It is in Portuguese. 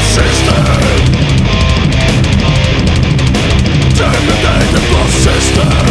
system. Terminate the system.